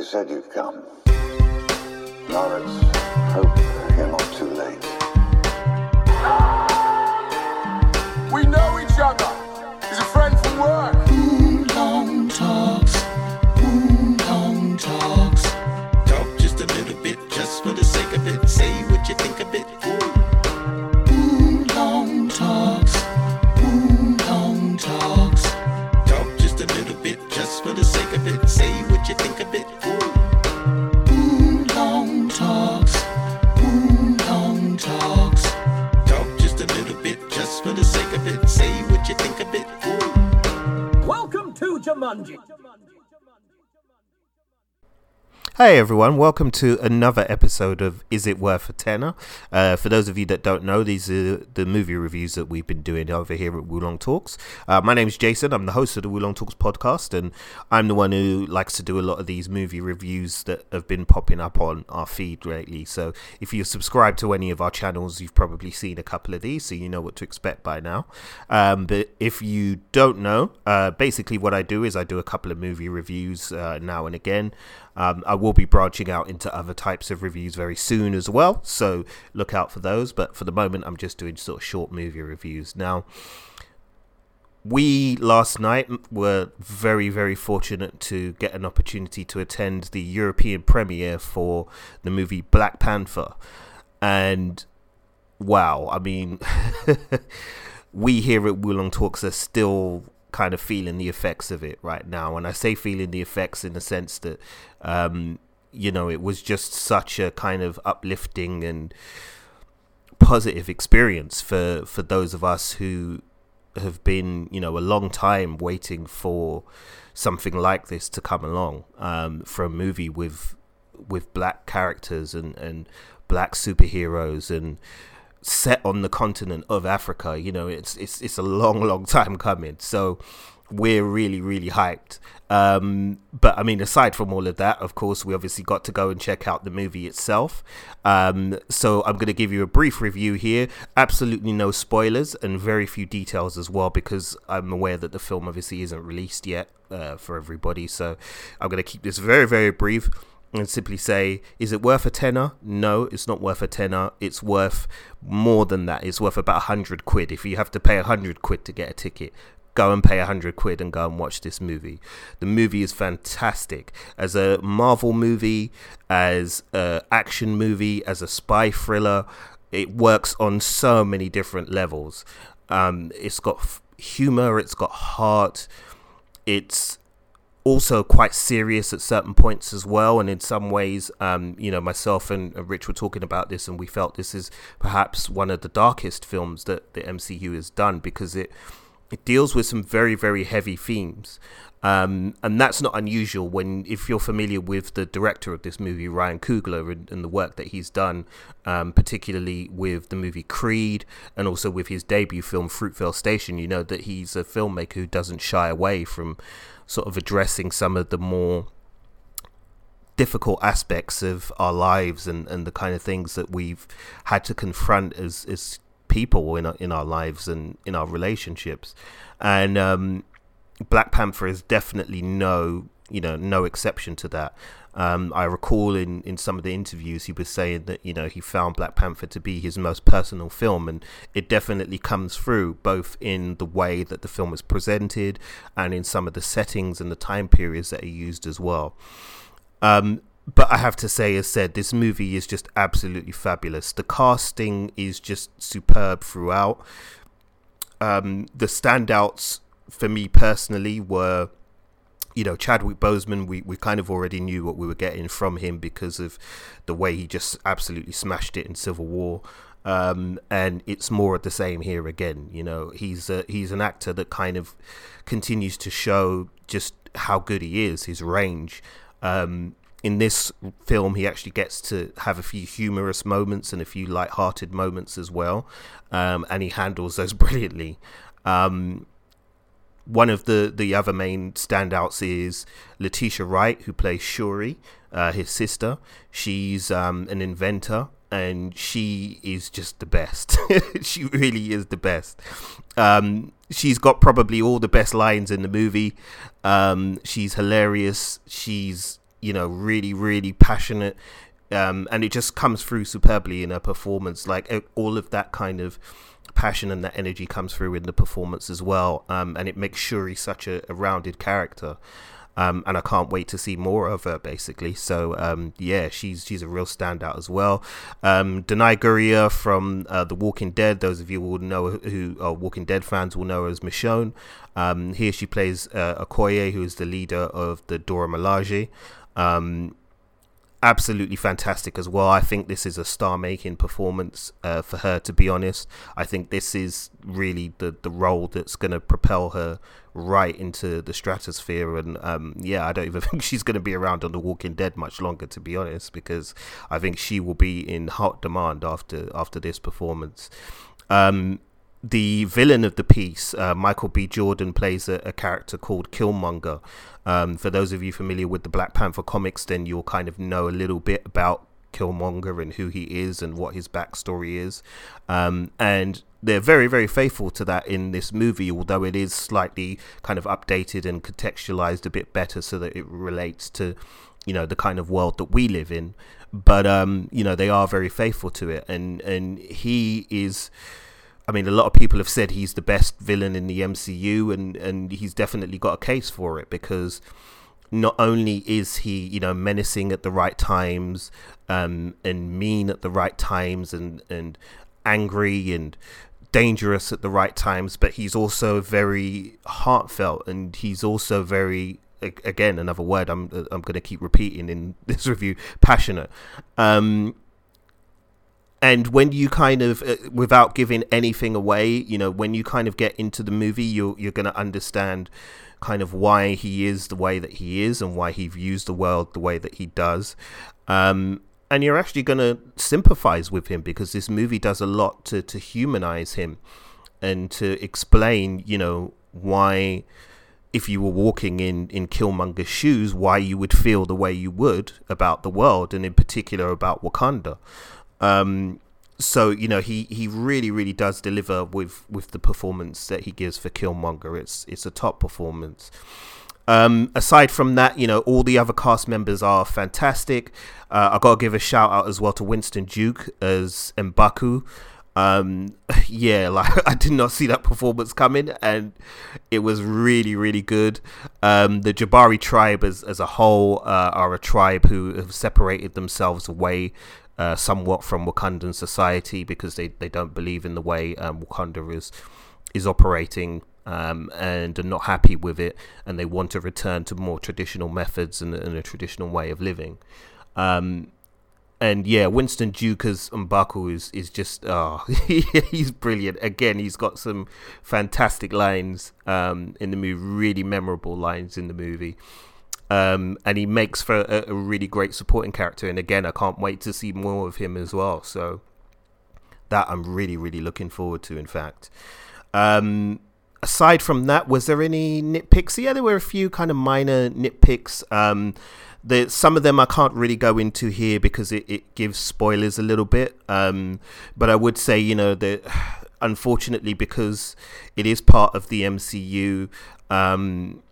You said you'd come. Now let's hope you're not too late. Hey everyone, welcome to another episode of Is It Worth a Tenner? Uh, for those of you that don't know, these are the movie reviews that we've been doing over here at Wulong Talks. Uh, my name is Jason, I'm the host of the Wulong Talks podcast, and I'm the one who likes to do a lot of these movie reviews that have been popping up on our feed lately. So if you subscribe to any of our channels, you've probably seen a couple of these, so you know what to expect by now. Um, but if you don't know, uh, basically what I do is I do a couple of movie reviews uh, now and again. Um, I will be branching out into other types of reviews very soon as well, so look out for those. But for the moment, I'm just doing sort of short movie reviews. Now, we last night were very, very fortunate to get an opportunity to attend the European premiere for the movie Black Panther. And wow, I mean, we here at Wulong Talks are still kind of feeling the effects of it right now. And I say feeling the effects in the sense that, um, you know, it was just such a kind of uplifting and positive experience for, for those of us who have been, you know, a long time waiting for something like this to come along um, for a movie with with black characters and, and black superheroes and set on the continent of Africa. You know, it's it's it's a long, long time coming. So we're really, really hyped. Um, but I mean, aside from all of that, of course, we obviously got to go and check out the movie itself. Um, so I'm going to give you a brief review here. Absolutely no spoilers and very few details as well, because I'm aware that the film obviously isn't released yet uh, for everybody. So I'm going to keep this very, very brief and simply say, is it worth a tenner? No, it's not worth a tenner. It's worth more than that. It's worth about a hundred quid. If you have to pay a hundred quid to get a ticket, go and pay a hundred quid and go and watch this movie. The movie is fantastic as a Marvel movie, as a action movie, as a spy thriller. It works on so many different levels. Um, it's got f- humor. It's got heart. It's also quite serious at certain points as well and in some ways um, you know myself and rich were talking about this and we felt this is perhaps one of the darkest films that the mcu has done because it it deals with some very very heavy themes. Um, and that's not unusual when if you're familiar with the director of this movie ryan coogler and, and the work that he's done um, particularly with the movie creed and also with his debut film fruitvale station you know that he's a filmmaker who doesn't shy away from sort of addressing some of the more difficult aspects of our lives and, and the kind of things that we've had to confront as, as people in our, in our lives and in our relationships. And um, Black Panther is definitely no, you know, no exception to that. Um, I recall in, in some of the interviews he was saying that you know he found Black Panther to be his most personal film, and it definitely comes through both in the way that the film is presented and in some of the settings and the time periods that are used as well. Um, but I have to say, as said, this movie is just absolutely fabulous. The casting is just superb throughout. Um, the standouts for me personally were you know, Chadwick Boseman, we, we kind of already knew what we were getting from him because of the way he just absolutely smashed it in Civil War. Um, and it's more of the same here again. You know, he's a, he's an actor that kind of continues to show just how good he is, his range. Um, in this film, he actually gets to have a few humorous moments and a few light-hearted moments as well, um, and he handles those brilliantly. Um, one of the the other main standouts is Letitia Wright, who plays Shuri, uh, his sister. She's um, an inventor, and she is just the best. she really is the best. Um, she's got probably all the best lines in the movie. Um, she's hilarious. She's you know, really, really passionate. Um, and it just comes through superbly in her performance. Like all of that kind of passion and that energy comes through in the performance as well. Um, and it makes Shuri such a, a rounded character. Um, and I can't wait to see more of her. Basically, so um, yeah, she's she's a real standout as well. Um, Danai Gurira from uh, The Walking Dead. Those of you who know who are Walking Dead fans will know her as Michonne. Um, here she plays uh, Okoye, who is the leader of the Dora Milaje. Um, absolutely fantastic as well. I think this is a star making performance uh, for her, to be honest. I think this is really the, the role that's going to propel her right into the stratosphere. And um, yeah, I don't even think she's going to be around on The Walking Dead much longer, to be honest, because I think she will be in hot demand after after this performance. Um, the villain of the piece, uh, Michael B. Jordan, plays a, a character called Killmonger. Um, for those of you familiar with the Black Panther comics, then you'll kind of know a little bit about Killmonger and who he is and what his backstory is. Um, and they're very, very faithful to that in this movie, although it is slightly kind of updated and contextualized a bit better so that it relates to, you know, the kind of world that we live in. But um, you know, they are very faithful to it, and and he is I mean, a lot of people have said he's the best villain in the MCU, and and he's definitely got a case for it because not only is he, you know, menacing at the right times, um, and mean at the right times, and and angry and dangerous at the right times, but he's also very heartfelt, and he's also very again another word I'm I'm going to keep repeating in this review passionate. Um, and when you kind of uh, without giving anything away you know when you kind of get into the movie you're you're going to understand kind of why he is the way that he is and why he views the world the way that he does. Um, and you're actually going to sympathize with him because this movie does a lot to to humanize him and to explain you know why if you were walking in in Killmonger's shoes why you would feel the way you would about the world and in particular about Wakanda um, so you know he he really really does deliver with with the performance that he gives for Killmonger. It's it's a top performance. Um, aside from that, you know, all the other cast members are fantastic. Uh, I gotta give a shout out as well to Winston Duke as Mbaku. Um, yeah, like I did not see that performance coming, and it was really, really good. Um, the Jabari tribe as as a whole uh, are a tribe who have separated themselves away uh, somewhat from Wakandan society because they, they don't believe in the way um, Wakanda is is operating um, and are not happy with it, and they want to return to more traditional methods and, and a traditional way of living. Um, and yeah, Winston Duke as Mbaku is is just oh, he's brilliant. Again, he's got some fantastic lines um, in the movie, really memorable lines in the movie. Um, and he makes for a, a, really great supporting character. And again, I can't wait to see more of him as well. So that I'm really, really looking forward to. In fact, um, aside from that, was there any nitpicks? Yeah, there were a few kind of minor nitpicks. Um, the, some of them I can't really go into here because it, it gives spoilers a little bit. Um, but I would say, you know, that unfortunately, because it is part of the MCU, um,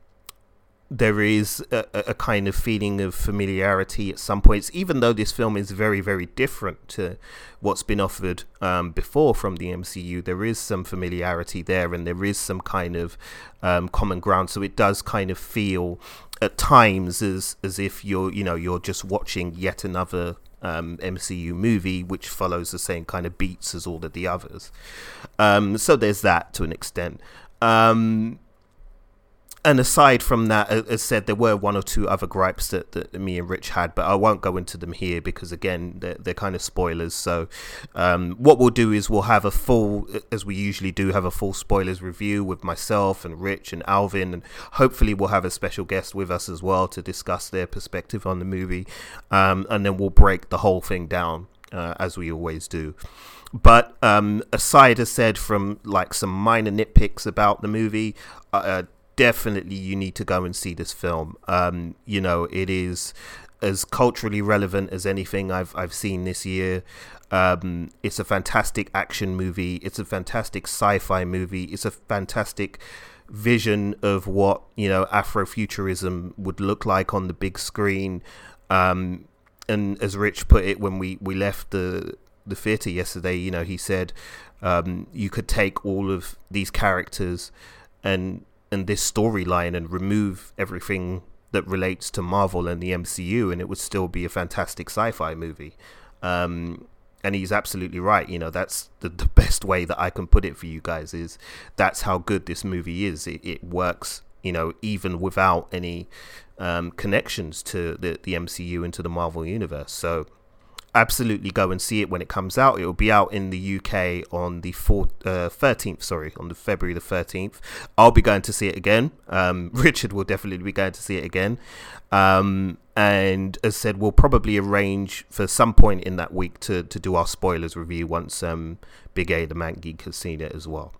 there is a, a, kind of feeling of familiarity at some points, even though this film is very, very different to what's been offered um, before from the MCU. There is some familiarity there, and there is some kind of um, common ground. So it does kind of feel at times as as if you're, you know, you're just watching yet another um, MCU movie, which follows the same kind of beats as all of the others. Um, so there's that to an extent. And aside from that, as said, there were one or two other gripes that, that me and Rich had, but I won't go into them here because, again, they're, they're kind of spoilers. So, um, what we'll do is we'll have a full, as we usually do, have a full spoilers review with myself and Rich and Alvin, and hopefully we'll have a special guest with us as well to discuss their perspective on the movie, um, and then we'll break the whole thing down uh, as we always do. But um, aside, as said, from like some minor nitpicks about the movie, uh, definitely you need to go and see this film. Um, you know, it is as culturally relevant as anything I've I've seen this year. Um, it's a fantastic action movie. It's a fantastic sci-fi movie. It's a fantastic vision of what you know Afrofuturism would look like on the big screen. Um, and as Rich put it when we we left the the theater yesterday, you know, he said um, you could take all of these characters and and this storyline and remove everything that relates to Marvel and the MCU, and it would still be a fantastic sci-fi movie. Um, and he's absolutely right. You know, that's the, the best way that I can put it for you guys is that's how good this movie is. It, it works, you know, even without any um, connections to the, the MCU into the Marvel universe. So absolutely go and see it when it comes out. It will be out in the UK on the fourth, uh, 13th, sorry, on the February the 13th. I'll be going to see it again. Um, Richard will definitely be going to see it again. Um, and as said, we'll probably arrange for some point in that week to, to do our spoilers review once um, Big A, the Man Geek, has seen it as well.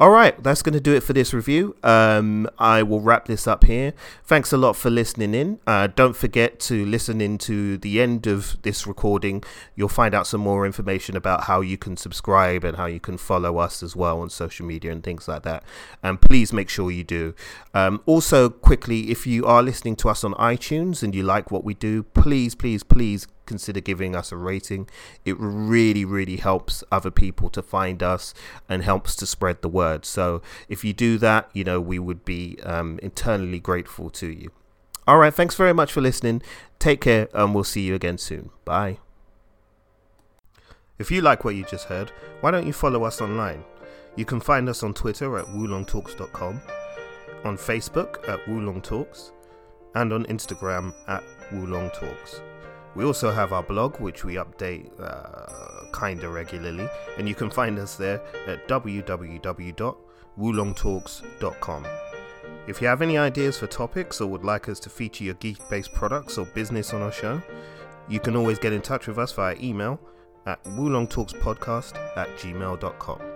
All right, that's going to do it for this review. Um, I will wrap this up here. Thanks a lot for listening in. Uh, don't forget to listen into the end of this recording. You'll find out some more information about how you can subscribe and how you can follow us as well on social media and things like that. And please make sure you do. Um, also, quickly, if you are listening to us on iTunes and you like what we do, please, please, please consider giving us a rating. It really, really helps other people to find us and helps to spread the word. So if you do that, you know, we would be um, eternally grateful to you. All right, thanks very much for listening. Take care, and we'll see you again soon. Bye. If you like what you just heard, why don't you follow us online? You can find us on Twitter at woolongtalks.com, on Facebook at wulongtalks, and on Instagram at woolongtalks. We also have our blog, which we update uh, kinda regularly, and you can find us there at www.wulongtalks.com. If you have any ideas for topics or would like us to feature your geek based products or business on our show, you can always get in touch with us via email at woolongtalkspodcast at gmail.com.